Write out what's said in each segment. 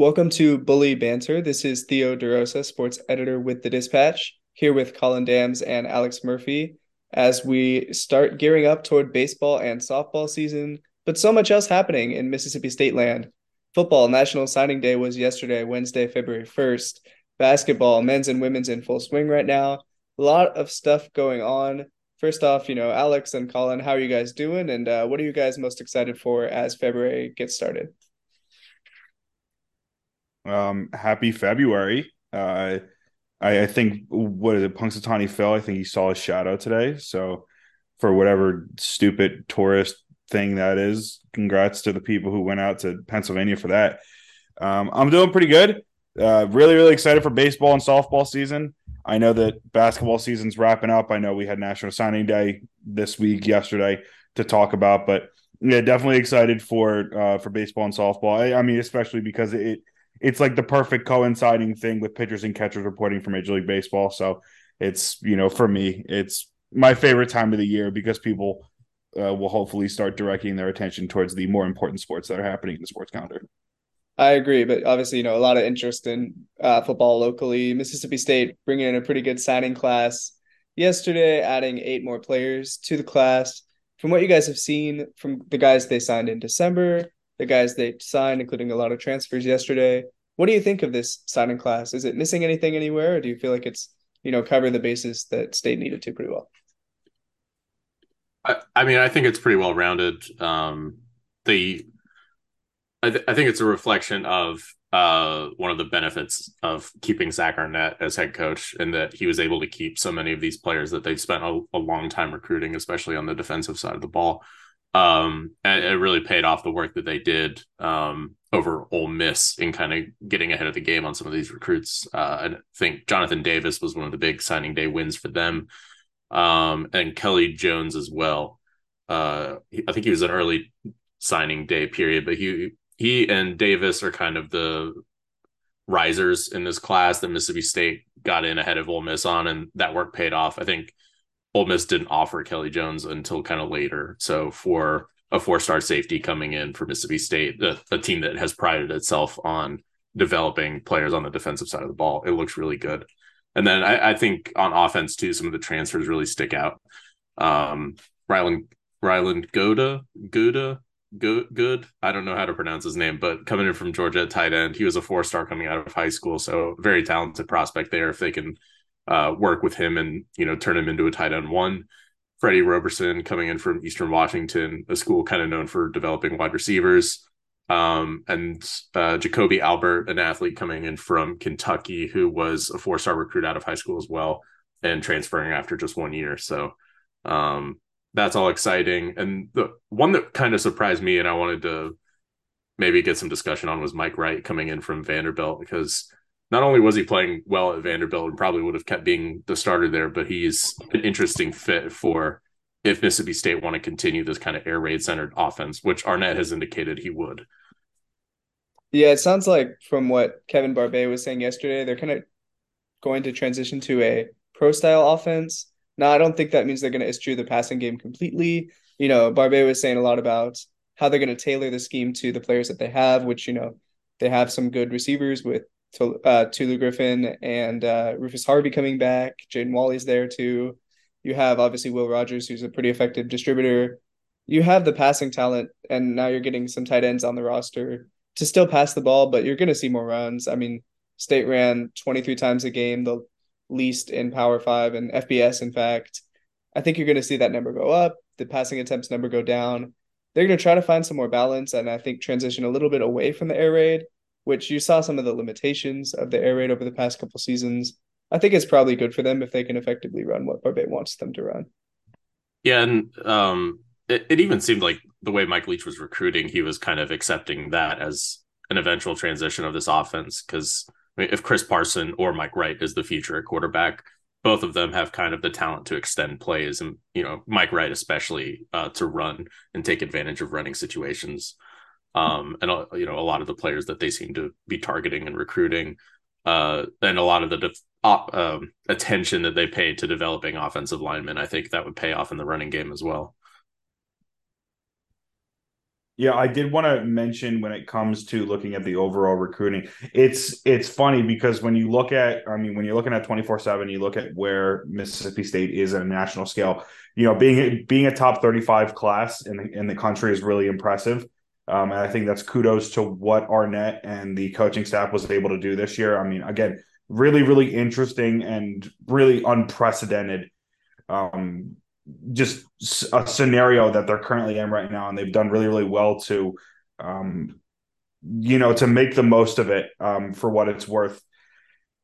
Welcome to Bully Banter. This is Theo DeRosa, sports editor with The Dispatch, here with Colin Dams and Alex Murphy as we start gearing up toward baseball and softball season, but so much else happening in Mississippi State land. Football National Signing Day was yesterday, Wednesday, February 1st. Basketball, men's and women's in full swing right now. A lot of stuff going on. First off, you know, Alex and Colin, how are you guys doing? And uh, what are you guys most excited for as February gets started? Um, happy February. Uh, I, I think what is it, Punxsutawney Phil? I think he saw a shadow today. So for whatever stupid tourist thing that is, congrats to the people who went out to Pennsylvania for that. Um, I'm doing pretty good. Uh, really, really excited for baseball and softball season. I know that basketball season's wrapping up. I know we had National Signing Day this week, yesterday, to talk about, but yeah, definitely excited for uh, for baseball and softball. I, I mean, especially because it it's like the perfect coinciding thing with pitchers and catchers reporting for Major League Baseball. So it's you know for me, it's my favorite time of the year because people uh, will hopefully start directing their attention towards the more important sports that are happening in the sports calendar. I agree, but obviously, you know, a lot of interest in uh, football locally. Mississippi State bringing in a pretty good signing class yesterday, adding eight more players to the class. From what you guys have seen from the guys they signed in December, the guys they signed, including a lot of transfers yesterday. What do you think of this signing class? Is it missing anything anywhere, or do you feel like it's you know covering the bases that state needed to pretty well? I, I mean, I think it's pretty well rounded. Um, the I, th- I think it's a reflection of uh, one of the benefits of keeping Zach Arnett as head coach, and that he was able to keep so many of these players that they've spent a, a long time recruiting, especially on the defensive side of the ball um, and it really paid off the work that they did um, over Ole Miss in kind of getting ahead of the game on some of these recruits. Uh, I think Jonathan Davis was one of the big signing day wins for them, um, and Kelly Jones as well. Uh, I think he was an early signing day period, but he he and Davis are kind of the risers in this class that Mississippi State got in ahead of Ole Miss on, and that work paid off. I think Ole Miss didn't offer Kelly Jones until kind of later. So for a four-star safety coming in for Mississippi State, a, team that has prided itself on developing players on the defensive side of the ball, it looks really good. And then I, I think on offense too, some of the transfers really stick out. Um, Ryland Ryland Goda Goda good i don't know how to pronounce his name but coming in from georgia at tight end he was a four star coming out of high school so very talented prospect there if they can uh, work with him and you know turn him into a tight end one. Freddie Roberson coming in from Eastern Washington, a school kind of known for developing wide receivers. Um, and uh, Jacoby Albert, an athlete coming in from Kentucky, who was a four star recruit out of high school as well, and transferring after just one year. So um, that's all exciting. And the one that kind of surprised me, and I wanted to maybe get some discussion on, was Mike Wright coming in from Vanderbilt because not only was he playing well at Vanderbilt and probably would have kept being the starter there, but he's an interesting fit for if Mississippi State want to continue this kind of air raid centered offense, which Arnett has indicated he would. Yeah, it sounds like from what Kevin Barbay was saying yesterday, they're kind of going to transition to a pro style offense. Now, I don't think that means they're going to eschew the passing game completely. You know, Barbay was saying a lot about how they're going to tailor the scheme to the players that they have, which, you know, they have some good receivers with to uh, Tulu Griffin and uh, Rufus Harvey coming back. Jaden Walley's there too. You have obviously Will Rogers, who's a pretty effective distributor. You have the passing talent, and now you're getting some tight ends on the roster to still pass the ball, but you're going to see more runs. I mean, State ran 23 times a game, the least in Power Five and FBS. In fact, I think you're going to see that number go up, the passing attempts number go down. They're going to try to find some more balance, and I think transition a little bit away from the air raid which you saw some of the limitations of the air raid over the past couple seasons. I think it's probably good for them if they can effectively run what Barbay wants them to run. Yeah, and um, it, it even seemed like the way Mike Leach was recruiting, he was kind of accepting that as an eventual transition of this offense. Because I mean, if Chris Parson or Mike Wright is the future at quarterback, both of them have kind of the talent to extend plays, and you know Mike Wright especially uh, to run and take advantage of running situations um, and you know a lot of the players that they seem to be targeting and recruiting, uh, and a lot of the def- op, um, attention that they pay to developing offensive linemen. I think that would pay off in the running game as well. Yeah, I did want to mention when it comes to looking at the overall recruiting, it's it's funny because when you look at, I mean, when you're looking at 24/7, you look at where Mississippi State is at a national scale. You know, being being a top 35 class in the, in the country is really impressive. Um, and I think that's kudos to what Arnett and the coaching staff was able to do this year. I mean, again, really, really interesting and really unprecedented um, just a scenario that they're currently in right now, and they've done really, really well to, um, you know, to make the most of it um, for what it's worth.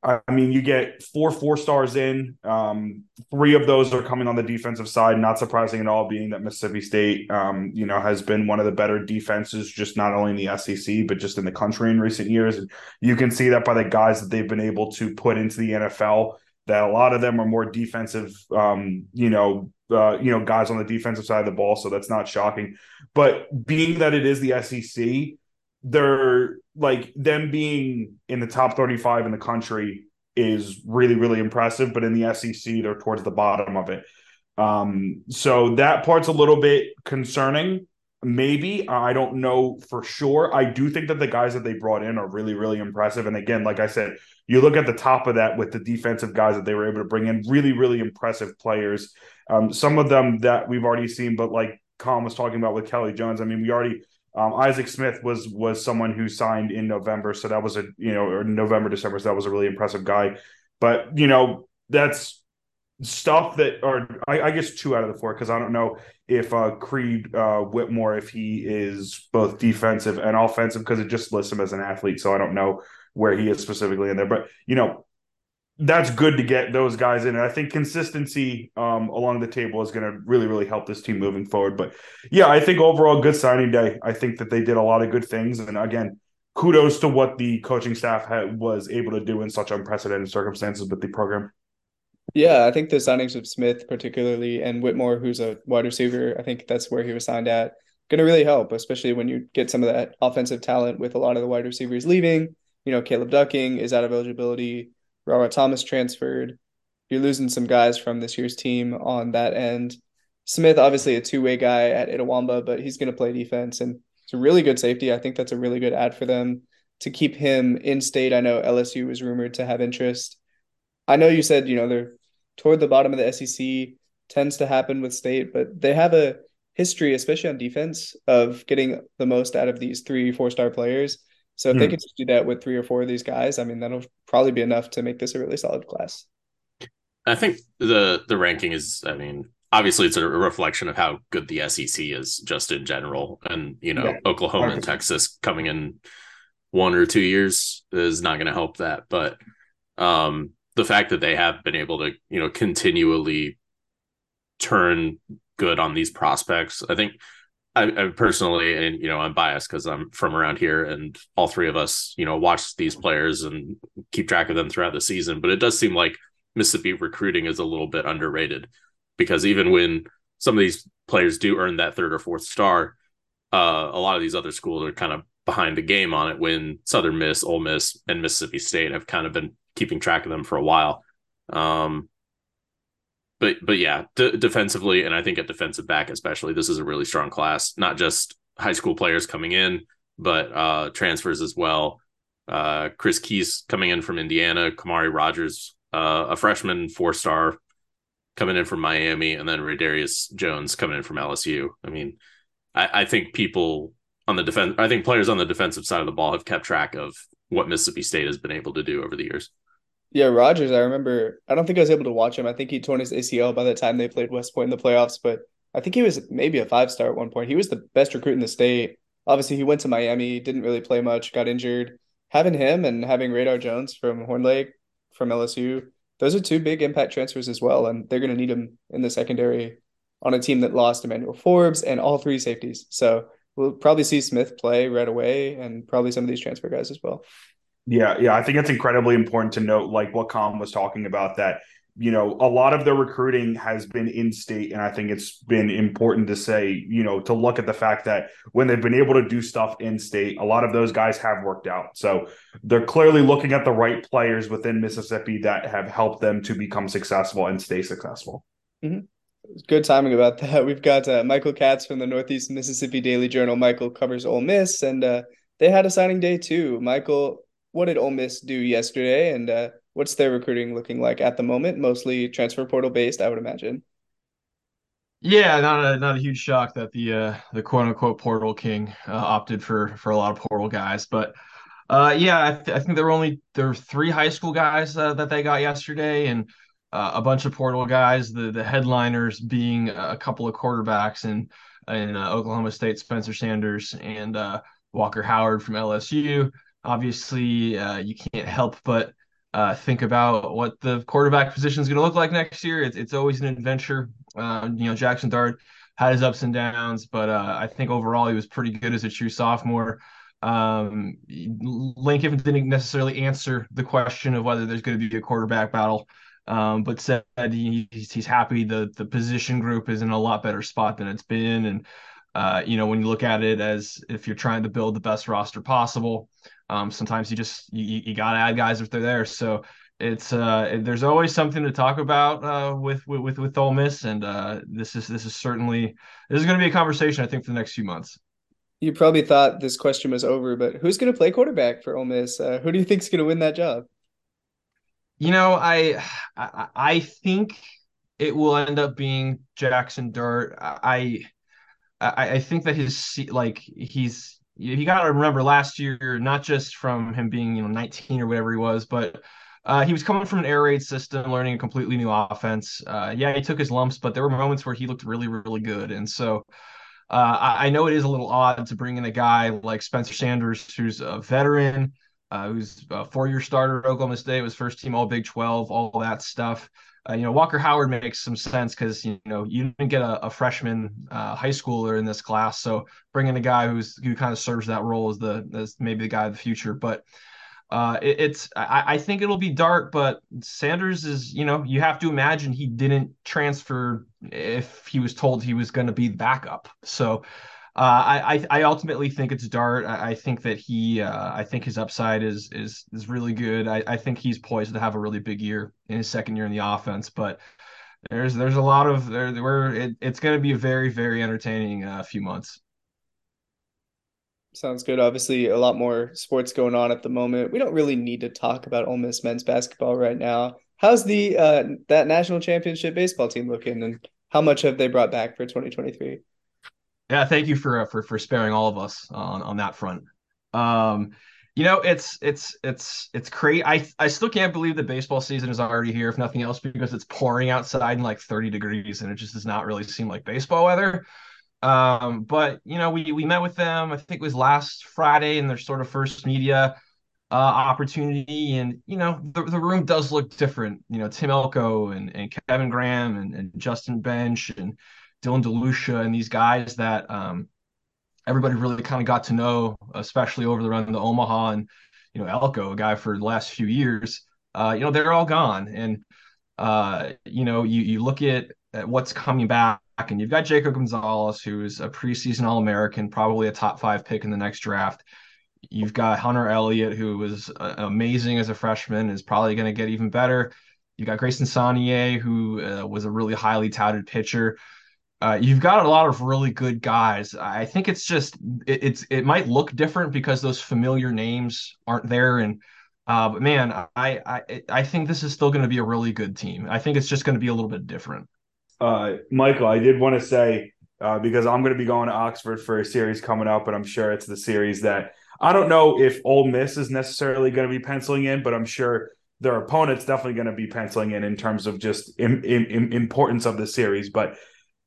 I mean, you get four four stars in. Um, three of those are coming on the defensive side. Not surprising at all, being that Mississippi State, um, you know, has been one of the better defenses, just not only in the SEC but just in the country in recent years. And you can see that by the guys that they've been able to put into the NFL. That a lot of them are more defensive, um, you know, uh, you know, guys on the defensive side of the ball. So that's not shocking. But being that it is the SEC, they're like them being in the top 35 in the country is really, really impressive. But in the SEC, they're towards the bottom of it. Um, so that part's a little bit concerning. Maybe I don't know for sure. I do think that the guys that they brought in are really, really impressive. And again, like I said, you look at the top of that with the defensive guys that they were able to bring in, really, really impressive players. Um, some of them that we've already seen, but like Colin was talking about with Kelly Jones, I mean, we already um, Isaac Smith was was someone who signed in November, so that was a you know or November December, so that was a really impressive guy. But you know that's stuff that or I, I guess two out of the four because I don't know if uh, Creed uh, Whitmore if he is both defensive and offensive because it just lists him as an athlete, so I don't know where he is specifically in there. But you know that's good to get those guys in. And I think consistency um, along the table is going to really, really help this team moving forward. But yeah, I think overall good signing day. I think that they did a lot of good things. And again, kudos to what the coaching staff was able to do in such unprecedented circumstances with the program. Yeah, I think the signings of Smith, particularly, and Whitmore, who's a wide receiver, I think that's where he was signed at, going to really help, especially when you get some of that offensive talent with a lot of the wide receivers leaving. You know, Caleb Ducking is out of eligibility. Robert Thomas transferred. You're losing some guys from this year's team on that end. Smith, obviously a two way guy at Itawamba, but he's going to play defense and it's a really good safety. I think that's a really good ad for them to keep him in state. I know LSU was rumored to have interest. I know you said, you know, they're toward the bottom of the SEC, tends to happen with state, but they have a history, especially on defense, of getting the most out of these three, four star players. So if mm. they hmm. could just do that with three or four of these guys, I mean, that'll probably be enough to make this a really solid class. I think the the ranking is, I mean, obviously it's a reflection of how good the SEC is just in general, and you know, yeah. Oklahoma and Texas coming in one or two years is not going to help that, but um, the fact that they have been able to, you know, continually turn good on these prospects, I think I, I, personally, and you know, I'm biased because I'm from around here, and all three of us, you know, watch these players and keep track of them throughout the season. But it does seem like Mississippi recruiting is a little bit underrated because even when some of these players do earn that third or fourth star, uh, a lot of these other schools are kind of behind the game on it. When Southern Miss, Ole Miss, and Mississippi State have kind of been keeping track of them for a while. Um, but but yeah, d- defensively, and I think at defensive back especially, this is a really strong class. Not just high school players coming in, but uh, transfers as well. Uh, Chris Keys coming in from Indiana, Khamauri Rogers, uh, a freshman four star coming in from Miami, and then Radarius Jones coming in from LSU. I mean, I, I think people on the defense, I think players on the defensive side of the ball have kept track of what Mississippi State has been able to do over the years. Yeah, Rogers, I remember I don't think I was able to watch him. I think he torn his ACL by the time they played West Point in the playoffs, but I think he was maybe a five star at one point. He was the best recruit in the state. Obviously, he went to Miami, didn't really play much, got injured. Having him and having Radar Jones from Horn Lake from LSU, those are two big impact transfers as well, and they're going to need him in the secondary on a team that lost Emmanuel Forbes and all three safeties. So we'll probably see Smith play right away, and probably some of these transfer guys as well. Yeah, yeah, I think it's incredibly important to note, like what Com was talking about, that you know a lot of their recruiting has been in state, and I think it's been important to say, you know, to look at the fact that when they've been able to do stuff in state, a lot of those guys have worked out. So they're clearly looking at the right players within Mississippi that have helped them to become successful and stay successful. Mm-hmm. Good timing about that. We've got uh, Michael Katz from the Northeast Mississippi Daily Journal. Michael covers Ole Miss, and uh, they had a signing day too. Michael, what did Ole Miss do yesterday, and uh, what's their recruiting looking like at the moment? Mostly transfer portal based, I would imagine. Yeah, not a not a huge shock that the uh, the quote unquote portal king uh, opted for for a lot of portal guys, but uh, yeah, I, th- I think there were only there were three high school guys uh, that they got yesterday, and uh, a bunch of portal guys. The the headliners being a couple of quarterbacks in in uh, Oklahoma State, Spencer Sanders and Walker Howard from LSU. Obviously, uh, you can't help but uh, think about what the quarterback position is going to look like next year. It's, it's always an adventure. Uh, you know, Jaxson Dart had his ups and downs, but uh, I think overall he was pretty good as a true sophomore. Um, Kiffin didn't necessarily answer the question of whether there's going to be a quarterback battle, um, but said he, he's happy the the position group is in a lot better spot than it's been, and uh, you know when you look at it as if you're trying to build the best roster possible, um, sometimes you just you, you got to add guys if they're there. So it's uh, there's always something to talk about uh, with with with Ole Miss, and uh, this is this is certainly this is going to be a conversation I think for the next few months. You probably thought this question was over, but who's going to play quarterback for Ole Miss? Uh, who do you think is going to win that job? You know, I, I I think it will end up being Jaxson Dart. I I, I think that his like he's you got to remember last year, not just from him being you know 19 or whatever he was, but uh, he was coming from an air raid system, learning a completely new offense. Uh, yeah, he took his lumps, but there were moments where he looked really, really good. And so uh, I, I, know it is a little odd to bring in a guy like Spencer Sanders, who's a veteran, uh, who's a four-year starter at Oklahoma State, was first team All Big 12, all that stuff. Uh, you know, Walker Howard makes some sense because you know you didn't get a, a freshman uh, high schooler in this class, so bringing a guy who's who kind of serves that role as the as maybe the guy of the future. But uh, it, it's I, I, think it'll be Dart, but Sanders is you know you have to imagine he didn't transfer if he was told he was going to be backup. So uh, I I ultimately think it's Dart. I, I think that he uh, I think his upside is is is really good. I, I think he's poised to have a really big year in his second year in the offense, but. There's there's a lot of there where it, it's going to be a very very entertaining uh, few months. Sounds good. Obviously, a lot more sports going on at the moment. We don't really need to talk about Ole Miss men's basketball right now. How's the uh, that national championship baseball team looking, and how much have they brought back for 2023? Yeah, thank you for uh, for for sparing all of us on on that front. Um, you know, it's it's it's it's crazy. I I still can't believe the baseball season is already here, if nothing else, because it's pouring outside in like 30 degrees, and it just does not really seem like baseball weather. Um, but you know, we we met with them. I think it was last Friday in their sort of first media uh, opportunity, and you know, the, the room does look different. You know, Tim Elko and, and Kevin Graham and, and Justin Bench and Dylan DeLucia and these guys that um, everybody really kind of got to know, especially over the run to Omaha and you know Elko, a guy for the last few years. Uh, you know, they're all gone, and uh, you know, you you look at, at what's coming back and you've got Jacob Gonzalez, who's a preseason All American, probably a top five pick in the next draft. You've got Hunter Elliott, who was uh, amazing as a freshman, is probably going to get even better. You've got Grayson Saunier, who uh, was a really highly touted pitcher. Uh, you've got a lot of really good guys. I think it's just it, it's it might look different because those familiar names aren't there, and uh, but man, I I I think this is still going to be a really good team. I think it's just going to be a little bit different uh, Michael, I did want to say uh, because I'm going to be going to Oxford for a series coming up, but I'm sure it's the series that I don't know if Ole Miss is necessarily going to be penciling in, but I'm sure their opponent's definitely going to be penciling in in terms of just in, in importance of the series. But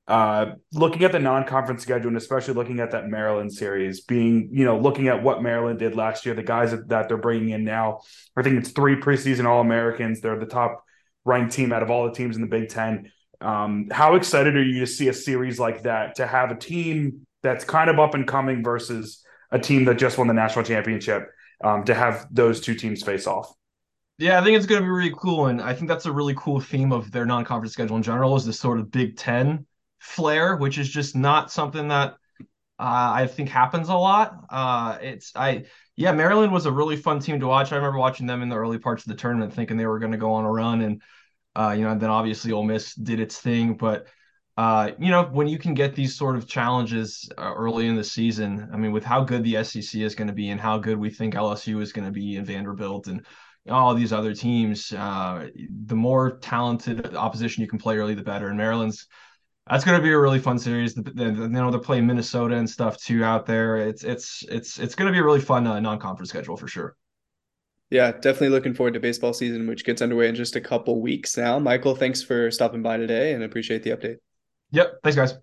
uh, looking at the non-conference schedule and especially looking at that Maryland series, being you know looking at what Maryland did last year, the guys that, that they're bringing in now, I think it's three preseason All Americans. They're the top ranked team out of all the teams in the Big Ten um, how excited are you to see a series like that to have a team that's kind of up and coming versus a team that just won the national championship um, to have those two teams face off? Yeah, I think it's going to be really cool, and I think that's a really cool theme of their non-conference schedule in general is this sort of Big Ten flair, which is just not something that uh, I think happens a lot. Uh, it's I yeah, Maryland was a really fun team to watch. I remember watching them in the early parts of the tournament, thinking they were going to go on a run, and uh, you know, and then obviously Ole Miss did its thing, but uh, you know, when you can get these sort of challenges uh, early in the season, I mean, with how good the SEC is going to be and how good we think LSU is going to be and Vanderbilt and all these other teams, uh, the more talented opposition you can play early, the better. And Maryland's that's going to be a really fun series. The, the, you know, they're playing Minnesota and stuff too out there. It's it's it's it's going to be a really fun uh, non-conference schedule for sure. Yeah, definitely looking forward to baseball season, which gets underway in just a couple weeks now. Michael, thanks for stopping by today and appreciate the update. Yep. Thanks, guys. Of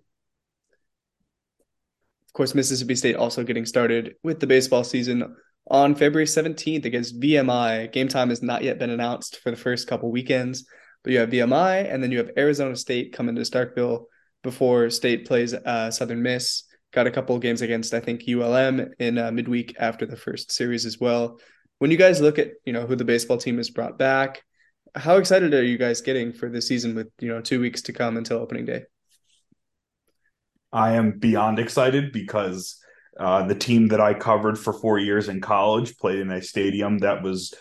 course, Mississippi State also getting started with the baseball season on February 17th against VMI. Game time has not yet been announced for the first couple weekends, but you have VMI and then you have Arizona State coming to Starkville before State plays uh, Southern Miss. Got a couple games against, I think, ULM in uh, midweek after the first series as well. When you guys look at, you know, who the baseball team has brought back, how excited are you guys getting for the season with, you know, two weeks to come until opening day? I am beyond excited because uh, the team that I covered for four years in college played in a stadium that was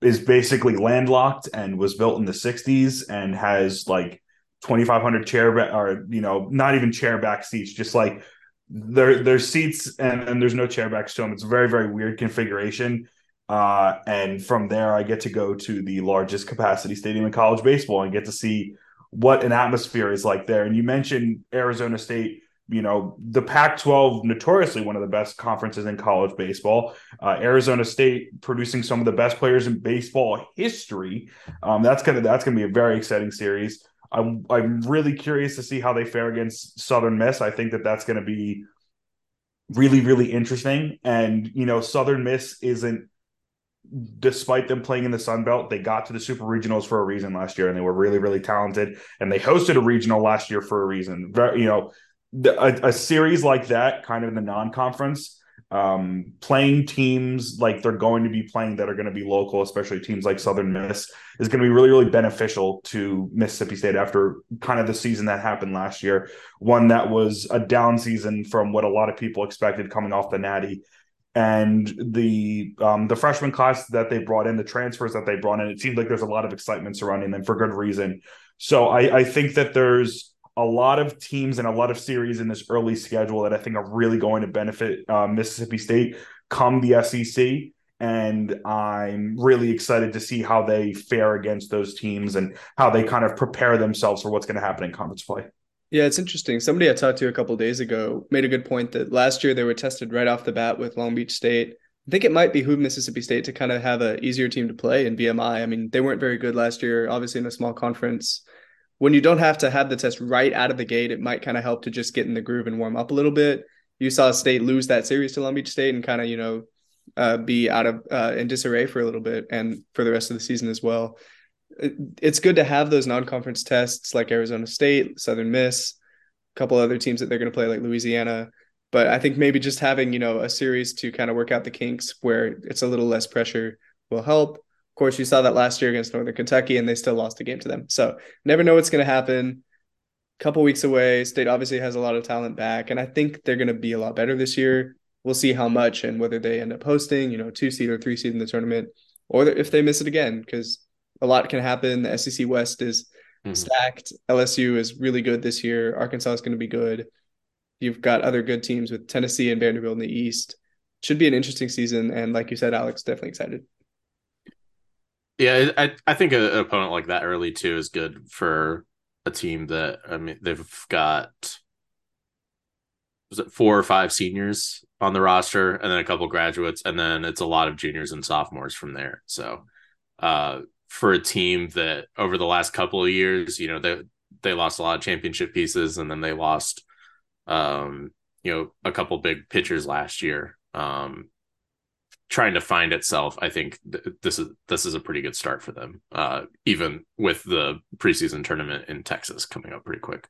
is basically landlocked and was built in the 60s and has like 2500 chair or you know not even chair back seats just like there there's seats and, and there's no chair backs to them it's a very very weird configuration uh, and from there i get to go to the largest capacity stadium in college baseball and get to see what an atmosphere is like there and you mentioned arizona state you know the Pac-12 notoriously one of the best conferences in college baseball. Uh, Arizona State producing some of the best players in baseball history. Um, that's gonna that's gonna be a very exciting series. I'm I'm really curious to see how they fare against Southern Miss. I think that that's going to be really really interesting. And you know, Southern Miss isn't despite them playing in the Sun Belt, they got to the Super Regionals for a reason last year, and they were really, really talented. And they hosted a regional last year for a reason. You know, a, a series like that, kind of in the non-conference, um, playing teams like they're going to be playing that are going to be local, especially teams like Southern Miss, is going to be really, really beneficial to Mississippi State after kind of the season that happened last year. One that was a down season from what a lot of people expected coming off the Natty. And the um, the freshman class that they brought in, the transfers that they brought in, it seems like there's a lot of excitement surrounding them for good reason. So I, I think that there's a lot of teams and a lot of series in this early schedule that I think are really going to benefit uh, Mississippi State come the SEC. And I'm really excited to see how they fare against those teams and how they kind of prepare themselves for what's going to happen in conference play. Yeah, it's interesting. Somebody I talked to a couple days ago made a good point that last year they were tested right off the bat with Long Beach State. I think it might behoove Mississippi State to kind of have an easier team to play in VMI. I mean, they weren't very good last year, obviously in a small conference when you don't have to have the test right out of the gate, it might kind of help to just get in the groove and warm up a little bit. You saw State lose that series to Long Beach State and kind of, you know, uh, be out of uh, in disarray for a little bit and for the rest of the season as well. it's good to have those non-conference tests like Arizona State, Southern Miss, a couple other teams that they're going to play like Louisiana. But I think maybe just having you know a series to kind of work out the kinks where it's a little less pressure will help. Of course, you saw that last year against Northern Kentucky, and they still lost a game to them. So never know what's going to happen. A Couple weeks away. State obviously has a lot of talent back, and I think they're going to be a lot better this year. We'll see how much and whether they end up hosting, you know, two seed or three seed in the tournament, or if they miss it again, because a lot can happen. The SEC West is mm-hmm. stacked. LSU is really good this year. Arkansas is going to be good. You've got other good teams with Tennessee and Vanderbilt in the East. Should be an interesting season, and like you said, Alex, definitely excited. Yeah, I I think an opponent like that early too is good for a team that I mean they've got was it four or five seniors on the roster and then a couple graduates and then it's a lot of juniors and sophomores from there. So uh for a team that over the last couple of years, you know, they they lost a lot of championship pieces and then they lost um you know a couple big pitchers last year. Um trying to find itself, I think th- this is this is a pretty good start for them. Uh, even with the preseason tournament in Texas coming up pretty quick.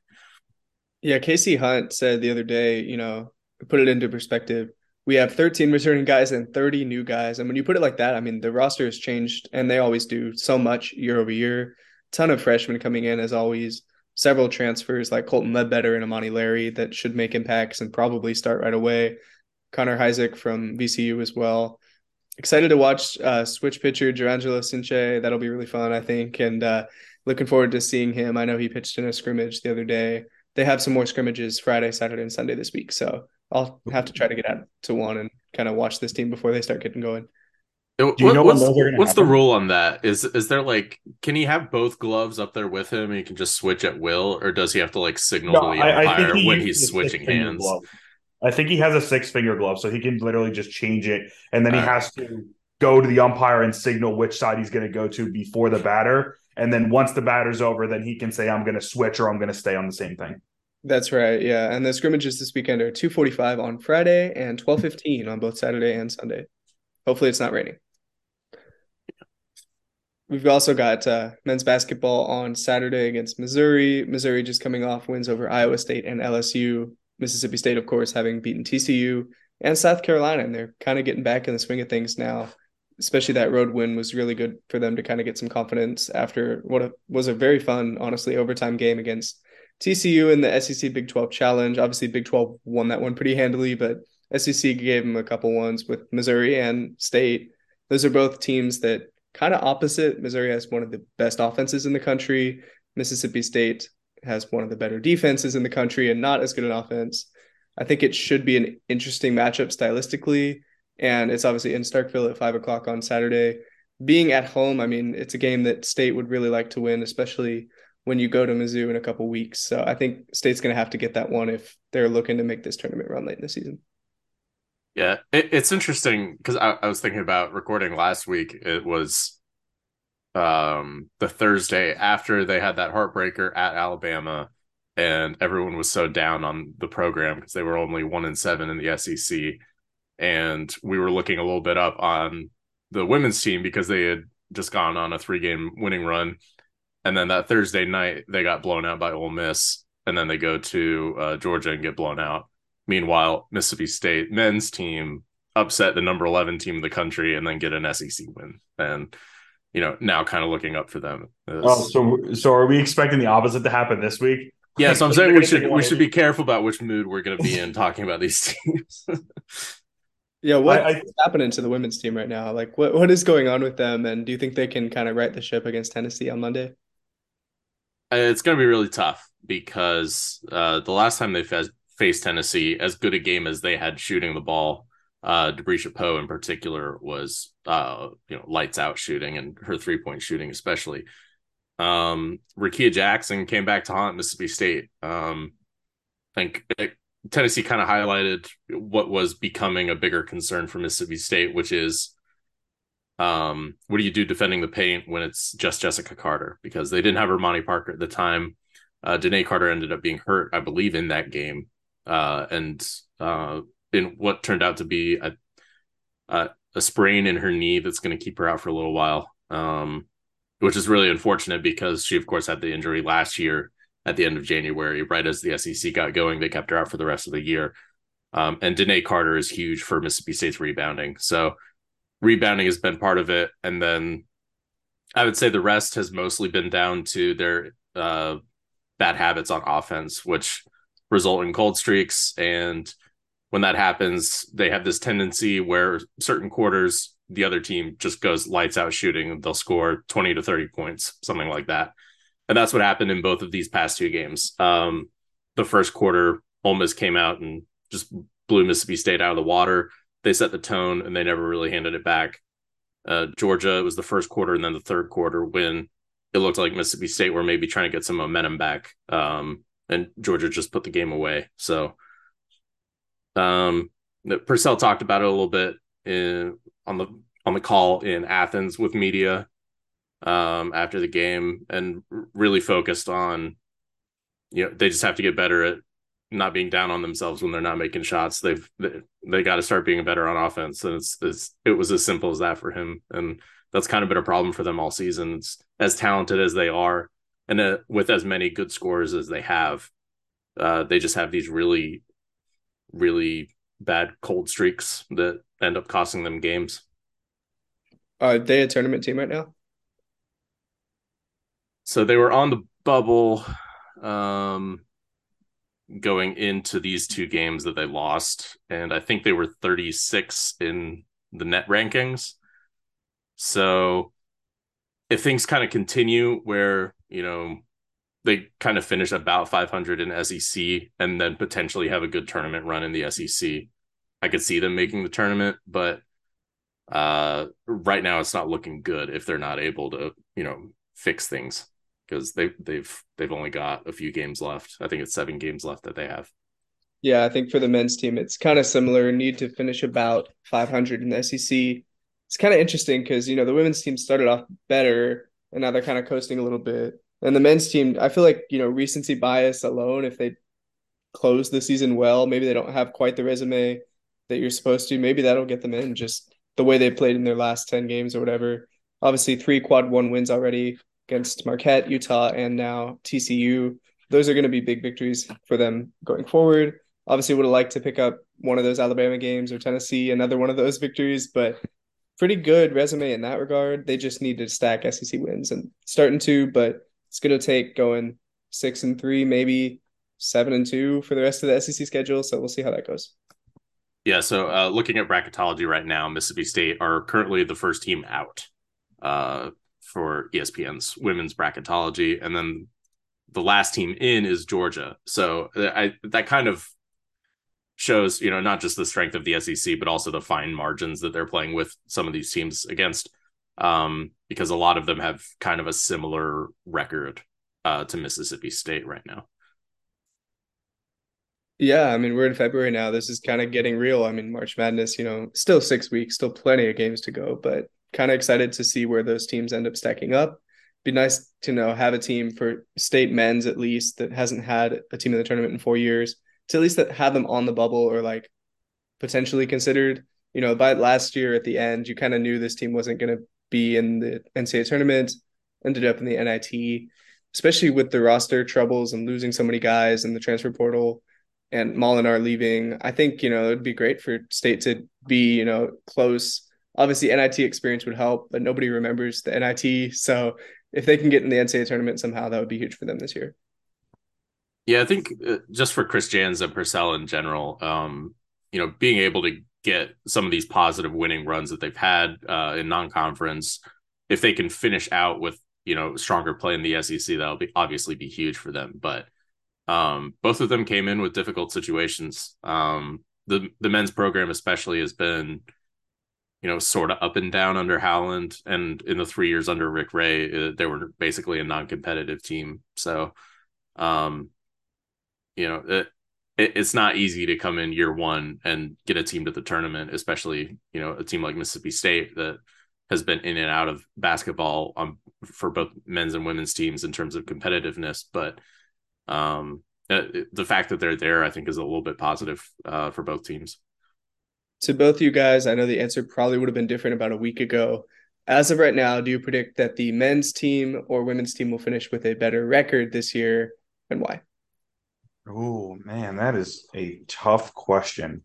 Yeah, Casey Hunt said the other day, you know, put it into perspective. We have 13 returning guys and 30 new guys. And when you put it like that, I mean, the roster has changed and they always do so much year over year. Ton of freshmen coming in as always. Several transfers like Colton Ledbetter and Amani Larry that should make impacts and probably start right away. Connor Hizek from VCU as well excited to watch uh, switch pitcher Jurrangelo Cijntje. That'll be really fun, I think, and uh, looking forward to seeing him. I know he pitched in a scrimmage the other day. they have some more scrimmages Friday, Saturday, and Sunday this week. So I'll have to try to get out to one and kind of watch this team before they start getting going. Do you know what's, what's the rule on that? Is is there like can he have both gloves up there with him and he can just switch at will, or does he have to like signal no, to the umpire he when he's switching hands? I think he has a six finger glove, so he can literally just change it, and then he has to go to the umpire and signal which side he's going to go to before the batter. And then once the batter's over, then he can say, I'm going to switch or I'm going to stay on the same thing. That's right. Yeah. And the scrimmages this weekend are 245 on Friday and 1215 on both Saturday and Sunday. Hopefully it's not raining. We've also got uh, men's basketball on Saturday against Missouri. Missouri just coming off wins over Iowa State and LSU. Mississippi State, of course, having beaten TCU and South Carolina. And they're kind of getting back in the swing of things now especially that road win was really good for them to kind of get some confidence after what was a very fun, honestly, overtime game against TCU in the SEC Big 12 Challenge. Obviously, Big 12 won that one pretty handily, but SEC gave them a couple ones with Missouri and State. Those are both teams that kind of opposite. Missouri has one of the best offenses in the country. Mississippi State has one of the better defenses in the country and not as good an offense. I think it should be an interesting matchup stylistically and it's obviously in Starkville at five o'clock on Saturday. Being at home, I mean, it's a game that State would really like to win, especially when you go to Mizzou in a couple weeks. So I think State's going to have to get that one if they're looking to make this tournament run late in the season. Yeah, it, it's interesting because I, I was thinking about recording last week. It was um, the Thursday after they had that heartbreaker at Alabama, and everyone was so down on the program because they were only one and seven in the SEC and we were looking a little bit up on the women's team because they had just gone on a three game winning run. And then that Thursday night, they got blown out by Ole Miss. And then they go to uh, Georgia and get blown out. Meanwhile, Mississippi State men's team upset the number 11 team in the country and then get an SEC win. And, you know, now kind of looking up for them. oh, so, so are we expecting the opposite to happen this week? Yeah, so I'm saying we should we should be careful about which mood we're going to be in talking about these teams. Yeah, what, I, I, what's happening to the women's team right now? Like, what what is going on with them? And do you think they can kind of right the ship against Tennessee on Monday? Uh, it's going to be really tough because uh, the last time they fe- faced Tennessee, as good a game as they had shooting the ball, uh, Powe in particular was uh, you know lights out shooting and her three point shooting especially. Um, Rickea Jackson came back to haunt Mississippi State. Um, I think it, Tennessee kind of highlighted what was becoming a bigger concern for Mississippi State, which is um, what do you do defending the paint when it's just Jessica Carter? Because they didn't have Ramani Parker at the time. Uh, Danae Carter ended up being hurt, I believe, in that game, uh, and uh, in what turned out to be a, a, a sprain in her knee that's going to keep her out for a little while, um, which is really unfortunate because she, of course, had the injury last year at the end of January, right as the SEC got going. They kept her out for the rest of the year. Um, and Danae Carter is huge for Mississippi State's rebounding. So rebounding has been part of it. And then I would say the rest has mostly been down to their uh, bad habits on offense, which result in cold streaks. And when that happens, they have this tendency where certain quarters, the other team just goes lights out shooting. They'll score 20 to 30 points, something like that and that's what happened in both of these past two games. Um, the first quarter, Ole Miss came out and just blew Mississippi State out of the water. They set the tone and they never really handed it back. Uh, Georgia it was the first quarter, and then the third quarter when it looked like Mississippi State were maybe trying to get some momentum back, um, and Georgia just put the game away. So, um, Purcell talked about it a little bit in, on the on the call in Athens with media um, after the game and really focused on, you know, they just have to get better at not being down on themselves when they're not making shots. They've they, they got to start being better on offense, and it's, it's it was as simple as that for him, and that's kind of been a problem for them all season. It's, as talented as they are, and uh, with as many good scores as they have, uh, they just have these really, really bad cold streaks that end up costing them games. Are they a tournament team right now? so they were on the bubble um, going into these two games that they lost and i think they were 36 in the net rankings so if things kind of continue where you know they kind of finish about 500 in SEC and then potentially have a good tournament run in the SEC, I could see them making the tournament, but uh, right now it's not looking good if they're not able to, you know, fix things because they they've they've only got a few games left. I think it's seven games left that they have. Yeah, I think for the men's team, it's kind of similar. Need to finish about 500 in the SEC. It's kind of interesting because you know the women's team started off better, and now they're kind of coasting a little bit. And the men's team, I feel like you know recency bias alone. If they close the season well, maybe they don't have quite the resume that you're supposed to. Maybe that'll get them in just the way they played in their last 10 games or whatever. Obviously, three quad one wins already against Marquette, Utah, and now TCU. Those are going to be big victories for them going forward. Obviously, would have liked to pick up one of those Alabama games or Tennessee, another one of those victories, but pretty good resume in that regard. They just need to stack SEC wins and starting to, but it's going to take going six and three, maybe seven and two for the rest of the SEC schedule. So we'll see how that goes. Yeah. So uh, looking at bracketology right now, Mississippi State are currently the first team out uh, for ESPN's women's bracketology, and then the last team in is Georgia. So I that kind of shows you know not just the strength of the SEC, but also the fine margins that they're playing with some of these teams against, um, because a lot of them have kind of a similar record uh, to Mississippi State right now. Yeah, I mean, we're in February now. This is kind of getting real. I mean, March Madness, you know, still six weeks, still plenty of games to go, but kind of excited to see where those teams end up stacking up. Be nice to know have a team for state men's at least that hasn't had a team in the tournament in four years to at least have them on the bubble or like potentially considered. You know, by last year at the end, you kind of knew this team wasn't going to be in the NCAA tournament. Ended up in the NIT, especially with the roster troubles and losing so many guys in the transfer portal and Molinar leaving, I think you know it'd be great for State to be you know close. Obviously, NIT experience would help, but nobody remembers the NIT. So if they can get in the NCAA tournament somehow, that would be huge for them this year. Yeah, I think uh, just for Chris Jans and Purcell in general, um, you know, being able to get some of these positive winning runs that they've had uh, in non-conference, if they can finish out with you know stronger play in the SEC, that'll be obviously be huge for them. But um, both of them came in with difficult situations. Um, the the men's program especially has been, you know, sort of up and down under Howland, and in the three years under Rick Ray, uh, they were basically a non-competitive team. So, um, you know, it, it, it's not easy to come in year one and get a team to the tournament, especially you know a team like Mississippi State that has been in and out of basketball um, for both men's and women's teams in terms of competitiveness, but um, uh, the fact that they're there, I think, is a little bit positive uh, for both teams. To both you guys, I know the answer probably would have been different about a week ago. As of right now, do you predict that the men's team or women's team will finish with a better record this year, and why? Oh man, that is a tough question.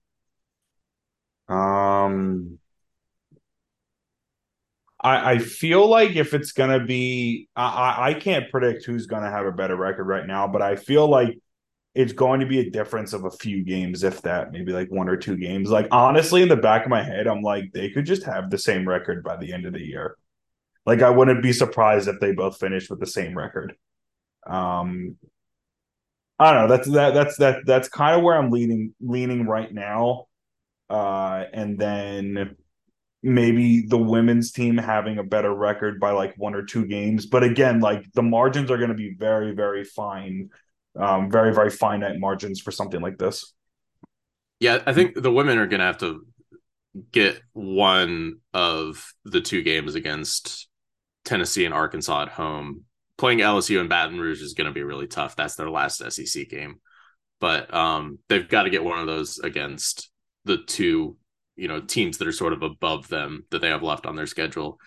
Um, I, I feel like if it's gonna be, I, I can't predict who's gonna have a better record right now, but I feel like it's going to be a difference of a few games, if that, maybe like one or two games. Like honestly, in the back of my head, I'm like they could just have the same record by the end of the year. Like I wouldn't be surprised if they both finished with the same record. Um, I don't know. That's that. That's that. That's kind of where I'm leaning leaning right now. Uh, and then maybe the women's team having a better record by like one or two games. But again, like the margins are going to be very, very fine, um, very, very finite margins for something like this. Yeah, I think the women are going to have to get one of the two games against Tennessee and Arkansas at home. Playing LSU and Baton Rouge is going to be really tough. That's their last SEC game. But um, they've got to get one of those against the two you know teams that are sort of above them that they have left on their schedule.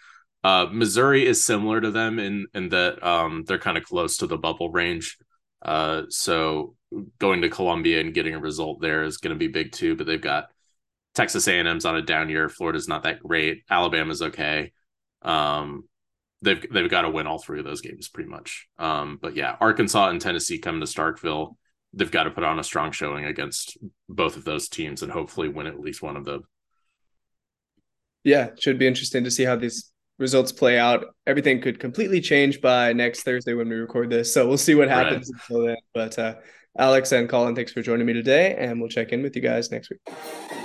Uh, Missouri is similar to them in in that um, they're kind of close to the bubble range. Uh, so going to Columbia and getting a result there is going to be big too. But they've got Texas A&M's on a down year. Florida's not that great. Alabama's okay. Um, they've they've got to win all three of those games pretty much. Um, but yeah, Arkansas and Tennessee come to Starkville. They've got to put on a strong showing against both of those teams and hopefully win at least one of them yeah, should be interesting to see how these results play out, everything could completely change by next Thursday when we record this. So we'll see what happens right. until then. But uh, Alex and Colin, thanks for joining me today, and we'll check in with you guys next week.